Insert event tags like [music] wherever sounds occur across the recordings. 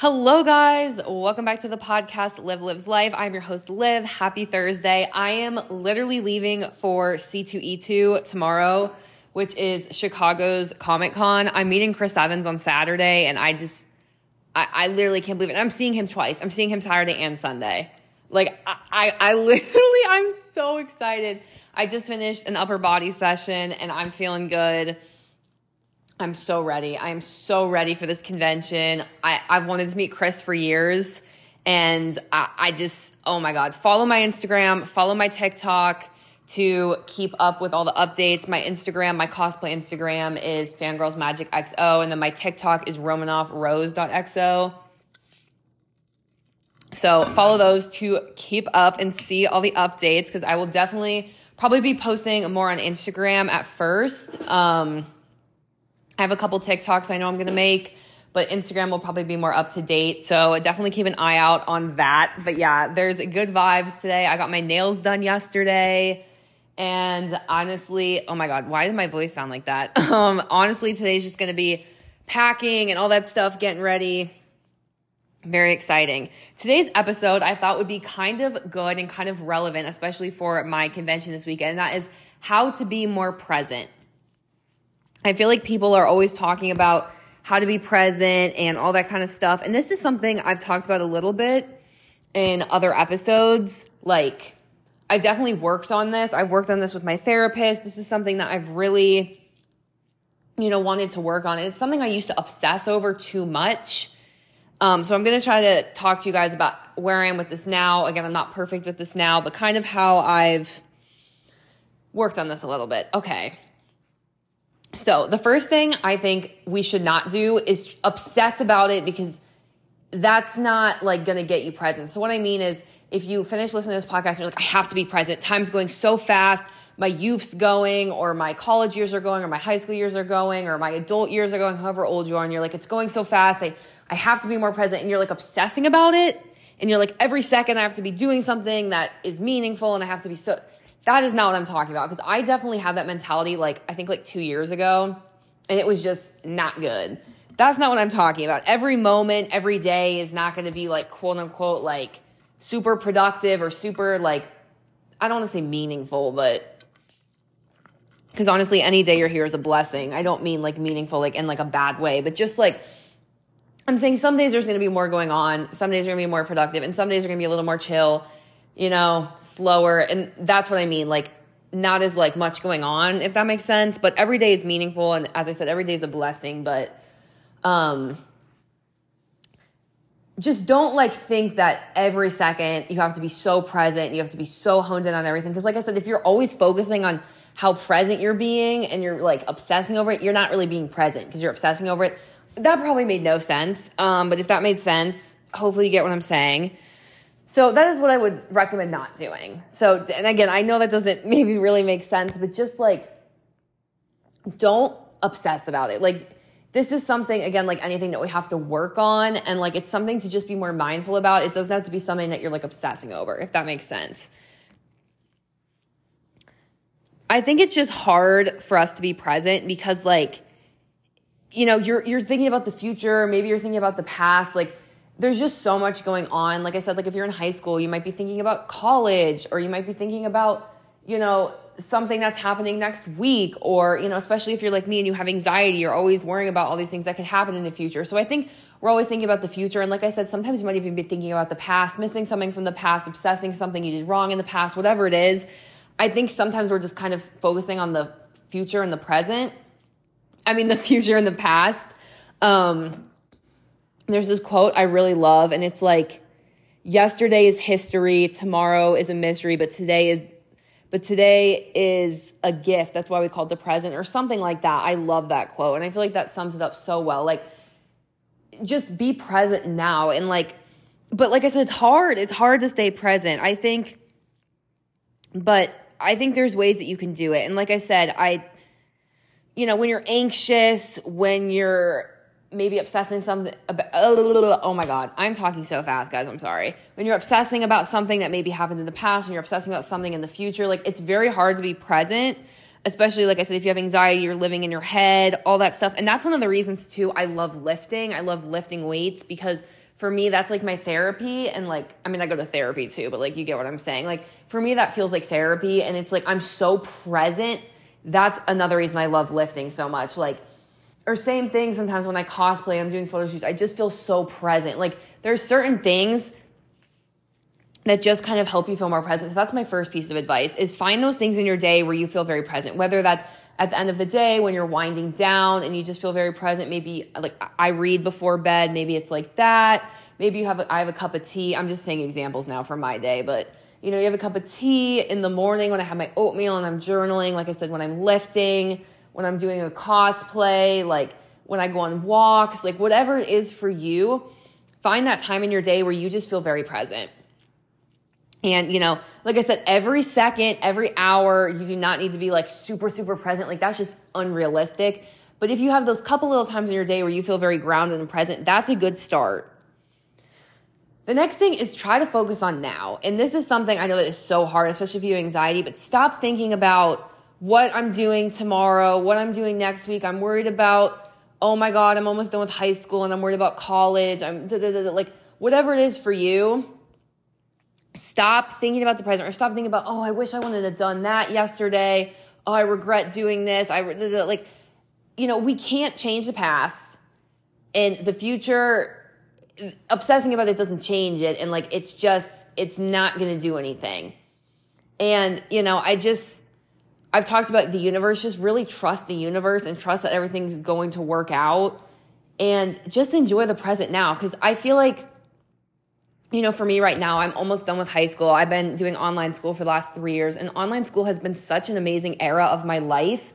Hello, guys. Welcome back to the podcast, Live Lives Life. I'm your host, Liv. Happy Thursday. I am literally leaving for C2E2 tomorrow, which is Chicago's Comic Con. I'm meeting Chris Evans on Saturday, and I just, I, I literally can't believe it. I'm seeing him twice. I'm seeing him Saturday and Sunday. Like, I, I, I [laughs] literally, I'm so excited. I just finished an upper body session, and I'm feeling good. I'm so ready. I am so ready for this convention. I, I've wanted to meet Chris for years. And I, I just, oh my God, follow my Instagram, follow my TikTok to keep up with all the updates. My Instagram, my cosplay Instagram is Fangirls Magic XO, and then my TikTok is RomanoffRose.xo. So follow those to keep up and see all the updates because I will definitely probably be posting more on Instagram at first. Um, I have a couple TikToks I know I'm going to make, but Instagram will probably be more up to date. So definitely keep an eye out on that. But yeah, there's good vibes today. I got my nails done yesterday. And honestly, oh my God, why does my voice sound like that? [laughs] Um, honestly, today's just going to be packing and all that stuff, getting ready. Very exciting. Today's episode I thought would be kind of good and kind of relevant, especially for my convention this weekend. And that is how to be more present. I feel like people are always talking about how to be present and all that kind of stuff. And this is something I've talked about a little bit in other episodes. Like, I've definitely worked on this. I've worked on this with my therapist. This is something that I've really, you know, wanted to work on. It's something I used to obsess over too much. Um, so I'm going to try to talk to you guys about where I am with this now. Again, I'm not perfect with this now, but kind of how I've worked on this a little bit. Okay. So the first thing I think we should not do is obsess about it because that's not like going to get you present. So what I mean is if you finish listening to this podcast and you're like, I have to be present. Time's going so fast. My youth's going or my college years are going or my high school years are going or my adult years are going, however old you are. And you're like, it's going so fast. I, I have to be more present. And you're like obsessing about it. And you're like, every second I have to be doing something that is meaningful and I have to be so, that is not what I'm talking about because I definitely had that mentality like I think like 2 years ago and it was just not good. That's not what I'm talking about. Every moment, every day is not going to be like quote unquote like super productive or super like I don't want to say meaningful, but because honestly, any day you're here is a blessing. I don't mean like meaningful, like in like a bad way, but just like I'm saying some days there's going to be more going on. Some days are going to be more productive and some days are going to be a little more chill you know, slower. And that's what I mean. Like, not as like much going on, if that makes sense. But every day is meaningful. And as I said, every day is a blessing. But, um, just don't like think that every second you have to be so present, you have to be so honed in on everything. Cause like I said, if you're always focusing on how present you're being and you're like obsessing over it, you're not really being present because you're obsessing over it. That probably made no sense. Um, but if that made sense, hopefully you get what I'm saying. So that is what I would recommend not doing. So, and again, I know that doesn't [laughs] maybe really make sense, but just like, don't obsess about it. Like, this is something, again, like anything that we have to work on. And like, it's something to just be more mindful about. It doesn't have to be something that you're like obsessing over, if that makes sense. I think it's just hard for us to be present because like, you know, you're, you're thinking about the future. Maybe you're thinking about the past. Like, there's just so much going on. Like I said, like if you're in high school, you might be thinking about college or you might be thinking about, you know, something that's happening next week or, you know, especially if you're like me and you have anxiety, you're always worrying about all these things that could happen in the future. So I think we're always thinking about the future. And like I said, sometimes you might even be thinking about the past, missing something from the past, obsessing something you did wrong in the past, whatever it is. I think sometimes we're just kind of focusing on the future and the present. I mean, the [laughs] future and the past. Um, there's this quote I really love, and it's like, yesterday is history, tomorrow is a mystery, but today is but today is a gift. That's why we call it the present or something like that. I love that quote. And I feel like that sums it up so well. Like just be present now and like but like I said it's hard. It's hard to stay present. I think but I think there's ways that you can do it. And like I said, I you know, when you're anxious, when you're maybe obsessing something about, uh, a little oh my God, I'm talking so fast, guys. I'm sorry. When you're obsessing about something that maybe happened in the past, when you're obsessing about something in the future, like it's very hard to be present, especially like I said, if you have anxiety, you're living in your head, all that stuff. And that's one of the reasons too, I love lifting. I love lifting weights because for me, that's like my therapy. And like, I mean, I go to therapy too, but like, you get what I'm saying. Like, for me, that feels like therapy. And it's like, I'm so present. That's another reason I love lifting so much. Like, or same thing sometimes when I cosplay, I'm doing photo shoots, I just feel so present. Like, there's certain things that just kind of help you feel more present. So that's my first piece of advice is find those things in your day where you feel very present, whether that's at the end of the day when you're winding down and you just feel very present. Maybe like I read before bed. Maybe it's like that. Maybe you have, a, I have a cup of tea. I'm just saying examples now for my day, but you know, you have a cup of tea in the morning when I have my oatmeal and I'm journaling. Like I said, when I'm lifting, when I'm doing a cosplay, like when I go on walks, like whatever it is for you, find that time in your day where you just feel very present. And, you know, like I said, every second, every hour, you do not need to be like super, super present. Like that's just unrealistic. But if you have those couple little times in your day where you feel very grounded and present, that's a good start. The next thing is try to focus on now. And this is something I know that is so hard, especially if you have anxiety, but stop thinking about what I'm doing tomorrow, what I'm doing next week. I'm worried about, oh my God, I'm almost done with high school and I'm worried about college. I'm like, whatever it is for you stop thinking about the present or stop thinking about, oh, I wish I wanted to have done that yesterday. Oh, I regret doing this. I like, you know, we can't change the past and the future. Obsessing about it doesn't change it. And like, it's just, it's not going to do anything. And, you know, I just, I've talked about the universe, just really trust the universe and trust that everything's going to work out and just enjoy the present now. Cause I feel like, you know, for me right now, I'm almost done with high school. I've been doing online school for the last three years, and online school has been such an amazing era of my life.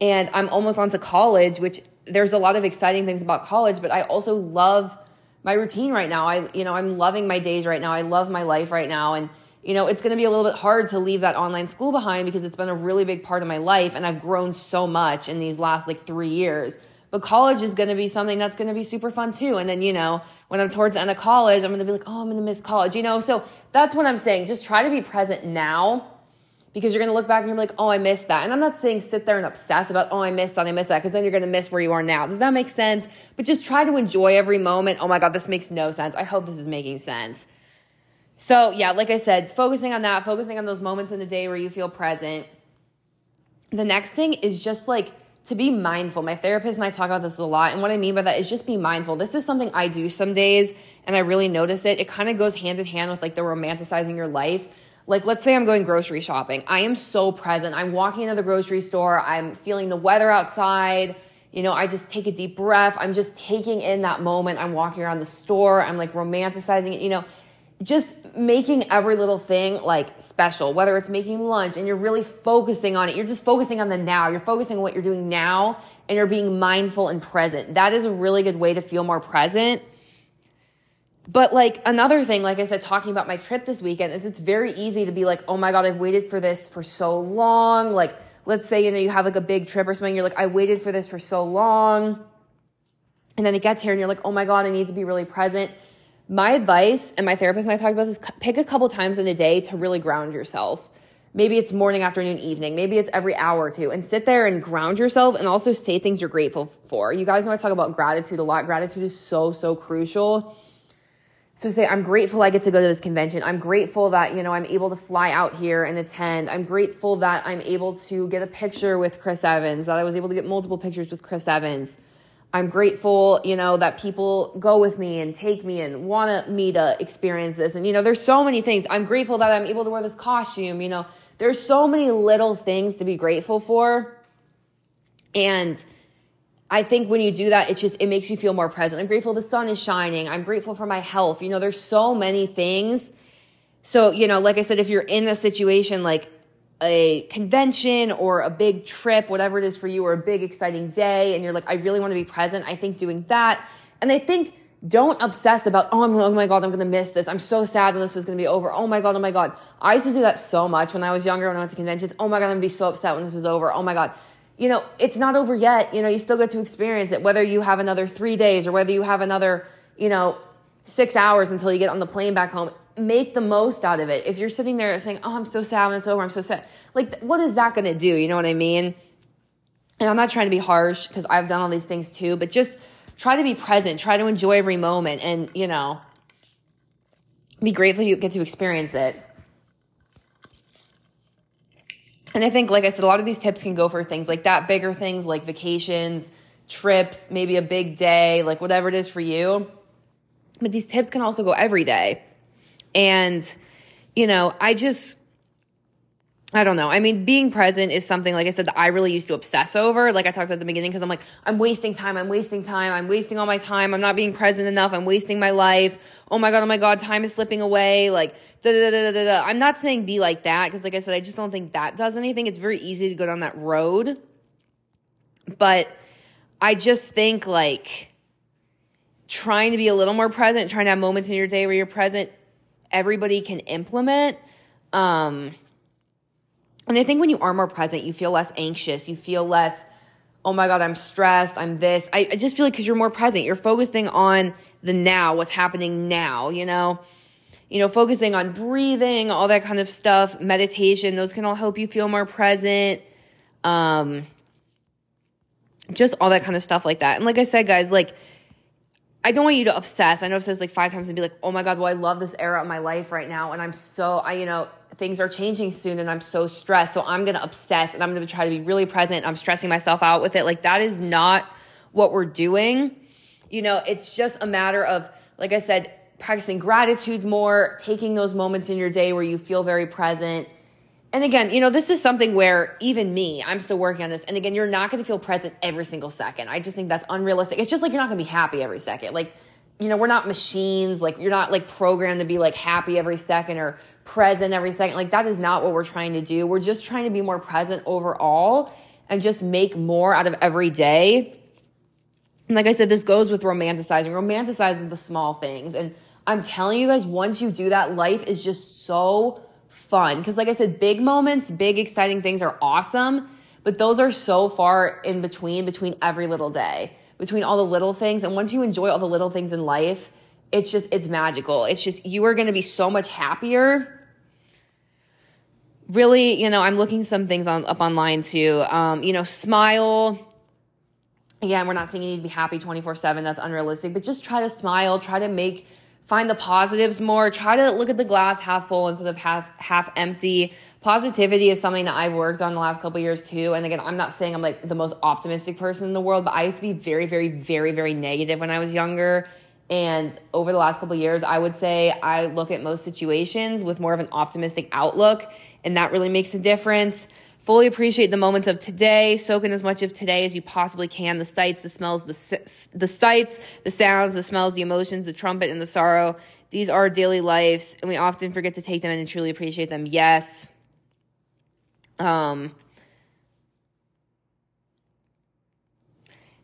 And I'm almost on to college, which there's a lot of exciting things about college, but I also love my routine right now. I, you know, I'm loving my days right now. I love my life right now. And, you know, it's going to be a little bit hard to leave that online school behind because it's been a really big part of my life. And I've grown so much in these last like three years. But college is going to be something that's going to be super fun too. And then, you know, when I'm towards the end of college, I'm going to be like, oh, I'm going to miss college, you know? So that's what I'm saying. Just try to be present now because you're going to look back and you're like, oh, I missed that. And I'm not saying sit there and obsess about, oh, I missed that, I missed that, because then you're going to miss where you are now. Does that make sense? But just try to enjoy every moment. Oh my God, this makes no sense. I hope this is making sense. So, yeah, like I said, focusing on that, focusing on those moments in the day where you feel present. The next thing is just like, to be mindful. My therapist and I talk about this a lot. And what I mean by that is just be mindful. This is something I do some days and I really notice it. It kind of goes hand in hand with like the romanticizing your life. Like, let's say I'm going grocery shopping. I am so present. I'm walking into the grocery store. I'm feeling the weather outside. You know, I just take a deep breath. I'm just taking in that moment. I'm walking around the store. I'm like romanticizing it. You know, just making every little thing like special, whether it's making lunch and you're really focusing on it. You're just focusing on the now. You're focusing on what you're doing now and you're being mindful and present. That is a really good way to feel more present. But like another thing, like I said, talking about my trip this weekend is it's very easy to be like, oh my God, I've waited for this for so long. Like, let's say, you know, you have like a big trip or something. You're like, I waited for this for so long. And then it gets here and you're like, oh my God, I need to be really present my advice, and my therapist and I talked about this, pick a couple times in a day to really ground yourself. Maybe it's morning, afternoon, evening. Maybe it's every hour or two. And sit there and ground yourself and also say things you're grateful for. You guys know I talk about gratitude a lot. Gratitude is so, so crucial. So say, I'm grateful I get to go to this convention. I'm grateful that, you know, I'm able to fly out here and attend. I'm grateful that I'm able to get a picture with Chris Evans, that I was able to get multiple pictures with Chris Evans. I'm grateful, you know, that people go with me and take me and want me to experience this. And, you know, there's so many things. I'm grateful that I'm able to wear this costume. You know, there's so many little things to be grateful for. And I think when you do that, it's just, it makes you feel more present. I'm grateful the sun is shining. I'm grateful for my health. You know, there's so many things. So, you know, like I said, if you're in a situation like a convention or a big trip, whatever it is for you, or a big exciting day, and you're like, I really want to be present, I think doing that. And I think don't obsess about, oh, I'm, oh my God, I'm going to miss this. I'm so sad when this is going to be over. Oh my God, oh my God. I used to do that so much when I was younger, when I went to conventions. Oh my God, I'm going to be so upset when this is over. Oh my God. You know, it's not over yet. You know, you still get to experience it, whether you have another three days or whether you have another, you know, six hours until you get on the plane back home make the most out of it. If you're sitting there saying, "Oh, I'm so sad when it's over. I'm so sad." Like what is that going to do? You know what I mean? And I'm not trying to be harsh because I've done all these things too, but just try to be present, try to enjoy every moment and, you know, be grateful you get to experience it. And I think, like I said, a lot of these tips can go for things like that, bigger things like vacations, trips, maybe a big day, like whatever it is for you. But these tips can also go every day. And, you know, I just, I don't know. I mean, being present is something, like I said, that I really used to obsess over. Like I talked about at the beginning, because I'm like, I'm wasting time. I'm wasting time. I'm wasting all my time. I'm not being present enough. I'm wasting my life. Oh my God. Oh my God. Time is slipping away. Like, da da da da da. I'm not saying be like that, because like I said, I just don't think that does anything. It's very easy to go down that road. But I just think like trying to be a little more present, trying to have moments in your day where you're present, everybody can implement. Um, and I think when you are more present, you feel less anxious. You feel less, oh my God, I'm stressed. I'm this. I, I just feel like because you're more present, you're focusing on the now, what's happening now, you know? You know, focusing on breathing, all that kind of stuff, meditation, those can all help you feel more present. Um, just all that kind of stuff like that. And like I said, guys, like, I don't want you to obsess. I know said this like five times and be like, oh my God, well, I love this era of my life right now. And I'm so, I, you know, things are changing soon and I'm so stressed. So I'm going to obsess and I'm going to try to be really present. I'm stressing myself out with it. Like that is not what we're doing. You know, it's just a matter of, like I said, practicing gratitude more, taking those moments in your day where you feel very present and again, you know, this is something where even me, I'm still working on this. And again, you're not going to feel present every single second. I just think that's unrealistic. It's just like you're not going to be happy every second. Like, you know, we're not machines. Like, you're not like programmed to be like happy every second or present every second. Like, that is not what we're trying to do. We're just trying to be more present overall and just make more out of every day. And like I said, this goes with romanticizing. Romanticizing the small things. And I'm telling you guys, once you do that, life is just so fun. Because, like I said, big moments, big exciting things are awesome, but those are so far in between, between every little day, between all the little things. And once you enjoy all the little things in life, it's just, it's magical. It's just, you are going to be so much happier. Really, you know, I'm looking some things on up online too. Um, you know, smile. Again, we're not saying you need to be happy 24 7. That's unrealistic, but just try to smile, try to make find the positives more. Try to look at the glass half full instead of half half empty. Positivity is something that i've worked on the last couple years too. And again i'm not saying i'm like the most optimistic person in the world but i used to be very very very very negative when i was younger. And over the last couple years i would say i look at most situations with more of an optimistic outlook and that really makes a difference Fully appreciate the moments of today. Soak in as much of today as you possibly can. The sights, the smells, the, the sights, the sounds, the smells, the emotions, the trumpet, and the sorrow. These are daily lives, and we often forget to take them in and truly appreciate them. Yes. Um,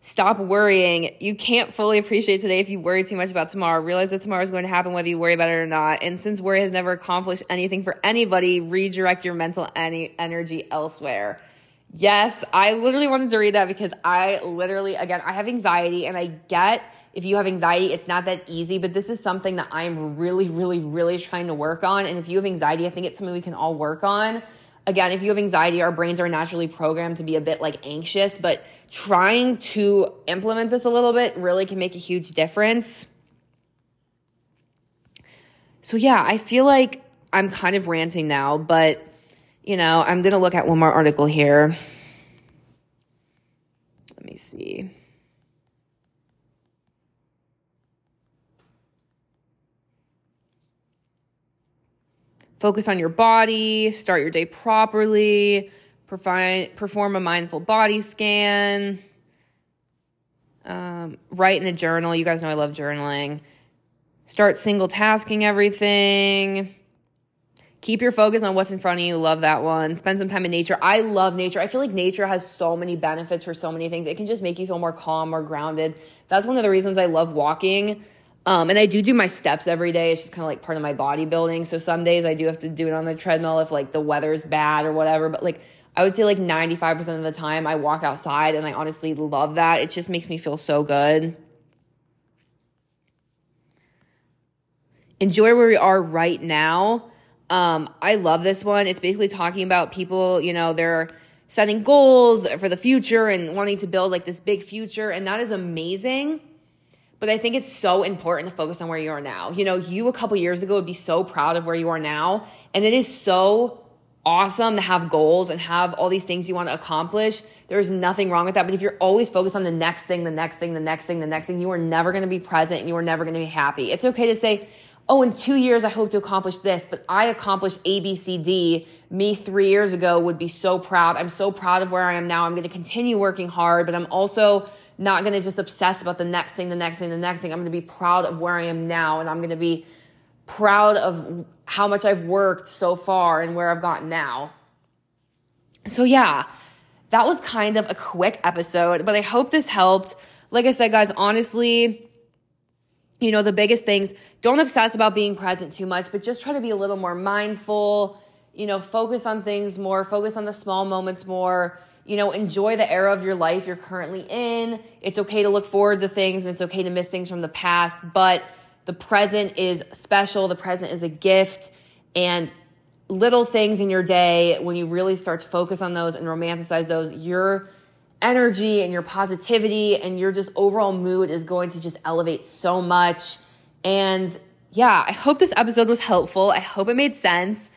Stop worrying. You can't fully appreciate today if you worry too much about tomorrow. Realize that tomorrow is going to happen whether you worry about it or not. And since worry has never accomplished anything for anybody, redirect your mental any energy elsewhere. Yes, I literally wanted to read that because I literally, again, I have anxiety and I get if you have anxiety, it's not that easy, but this is something that I'm really, really, really trying to work on. And if you have anxiety, I think it's something we can all work on again, if you have anxiety, our brains are naturally programmed to be a bit like anxious, but trying to implement this a little bit really can make a huge difference. So, yeah, I feel like I'm kind of ranting now, but you know, I'm going to look at one more article here. Let me see. Focus on your body, start your day properly, perform a mindful body scan, um, write in a journal. You guys know I love journaling. Start single tasking everything. Keep your focus on what's in front of you. Love that one. Spend some time in nature. I love nature. I feel like nature has so many benefits for so many things. It can just make you feel more calm, more grounded. That's one of the reasons I love walking um, and I do do my steps every day. It's just kind of like part of my bodybuilding. So some days I do have to do it on the treadmill if like the weather's bad or whatever. But like I would say like 95% of the time I walk outside and I honestly love that. It just makes me feel so good. Enjoy where we are right now. Um, I love this one. It's basically talking about people, you know, they're setting goals for the future and wanting to build like this big future. And that is amazing but I think it's so important to focus on where you are now. You know, you a couple years ago would be so proud of where you are now, and it is so awesome to have goals and have all these things you want to accomplish. There's nothing wrong with that. But if you're always focused on the next thing, the next thing, the next thing, the next thing, you are never going to be present and you are never going to be happy. It's okay to say, oh, in two years, I hope to accomplish this, but I accomplished A, B, C, D. Me three years ago would be so proud. I'm so proud of where I am now. I'm going to continue working hard, but I'm also not going to just obsess about the next thing, the next thing, the next thing. I'm going to be proud of where I am now and I'm going to be proud of how much I've worked so far and where I've gotten now. So, yeah, that was kind of a quick episode, but I hope this helped. Like I said, guys, honestly, you know, the biggest things don't obsess about being present too much, but just try to be a little more mindful, you know, focus on things more, focus on the small moments more. You know, enjoy the era of your life you're currently in. It's okay to look forward to things and it's okay to miss things from the past, but the present is special, the present is a gift, and little things in your day, when you really start to focus on those and romanticize those, your energy and your positivity and your just overall mood is going to just elevate so much. And yeah, I hope this episode was helpful. I hope it made sense.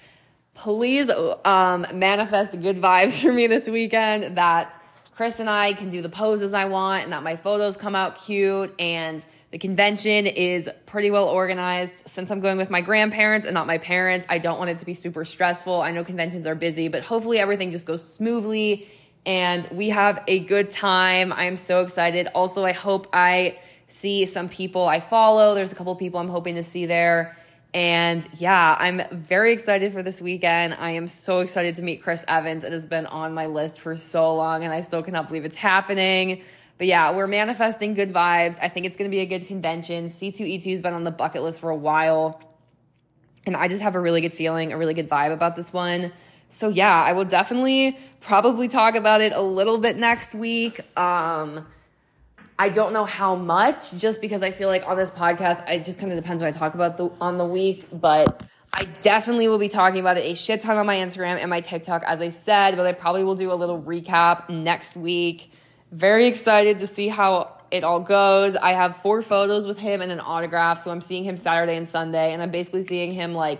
Please um, manifest good vibes [laughs] for me this weekend that Chris and I can do the poses I want and that my photos come out cute and the convention is pretty well organized. Since I'm going with my grandparents and not my parents, I don't want it to be super stressful. I know conventions are busy, but hopefully everything just goes smoothly and we have a good time. I am so excited. Also, I hope I see some people I follow. There's a couple people I'm hoping to see there. And yeah, I'm very excited for this weekend. I am so excited to meet Chris Evans. It has been on my list for so long, and I still cannot believe it's happening. But yeah, we're manifesting good vibes. I think it's going to be a good convention. C2E2 has been on the bucket list for a while. And I just have a really good feeling, a really good vibe about this one. So yeah, I will definitely probably talk about it a little bit next week. Um, I don't know how much, just because I feel like on this podcast, it just kind of depends what I talk about the, on the week. But I definitely will be talking about it a shit ton on my Instagram and my TikTok, as I said. But I probably will do a little recap next week. Very excited to see how it all goes. I have four photos with him and an autograph. So I'm seeing him Saturday and Sunday. And I'm basically seeing him like,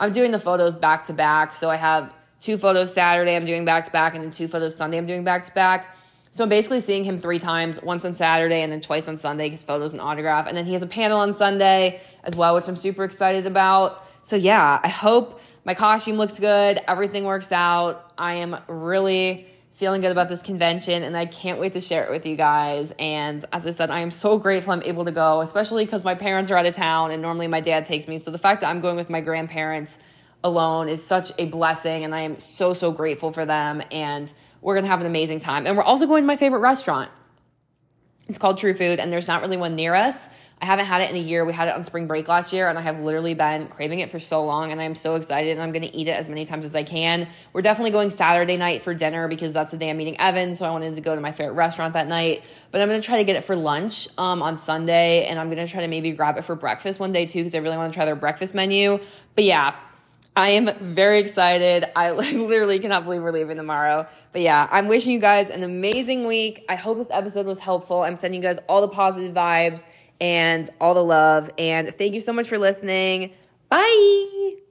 I'm doing the photos back to back. So I have two photos Saturday, I'm doing back to back, and then two photos Sunday, I'm doing back to back. So I'm basically seeing him three times, once on Saturday and then twice on Sunday, his photos and autograph. And then he has a panel on Sunday as well, which I'm super excited about. So yeah, I hope my costume looks good, everything works out. I am really feeling good about this convention and I can't wait to share it with you guys. And as I said, I am so grateful I'm able to go, especially because my parents are out of town and normally my dad takes me. So the fact that I'm going with my grandparents alone is such a blessing and I am so, so grateful for them. And we're going to have an amazing time. And we're also going to my favorite restaurant. It's called True Food and there's not really one near us. I haven't had it in a year. We had it on spring break last year, and I have literally been craving it for so long, and I'm so excited, and I'm to eat it as many times as I can. We're definitely going Saturday night for dinner because that's the day I'm meeting Evan, so I wanted to go to my favorite restaurant that night. But I'm to try to get it for lunch um, on Sunday, and I'm to try to maybe grab it for breakfast one day too because I really want to try their breakfast menu. But yeah, I am very excited. I [laughs] literally cannot believe we're leaving tomorrow. But yeah, I'm wishing you guys an amazing week. I hope this episode was helpful. I'm sending you guys all the positive vibes and all the love. And thank you so much for listening. Bye.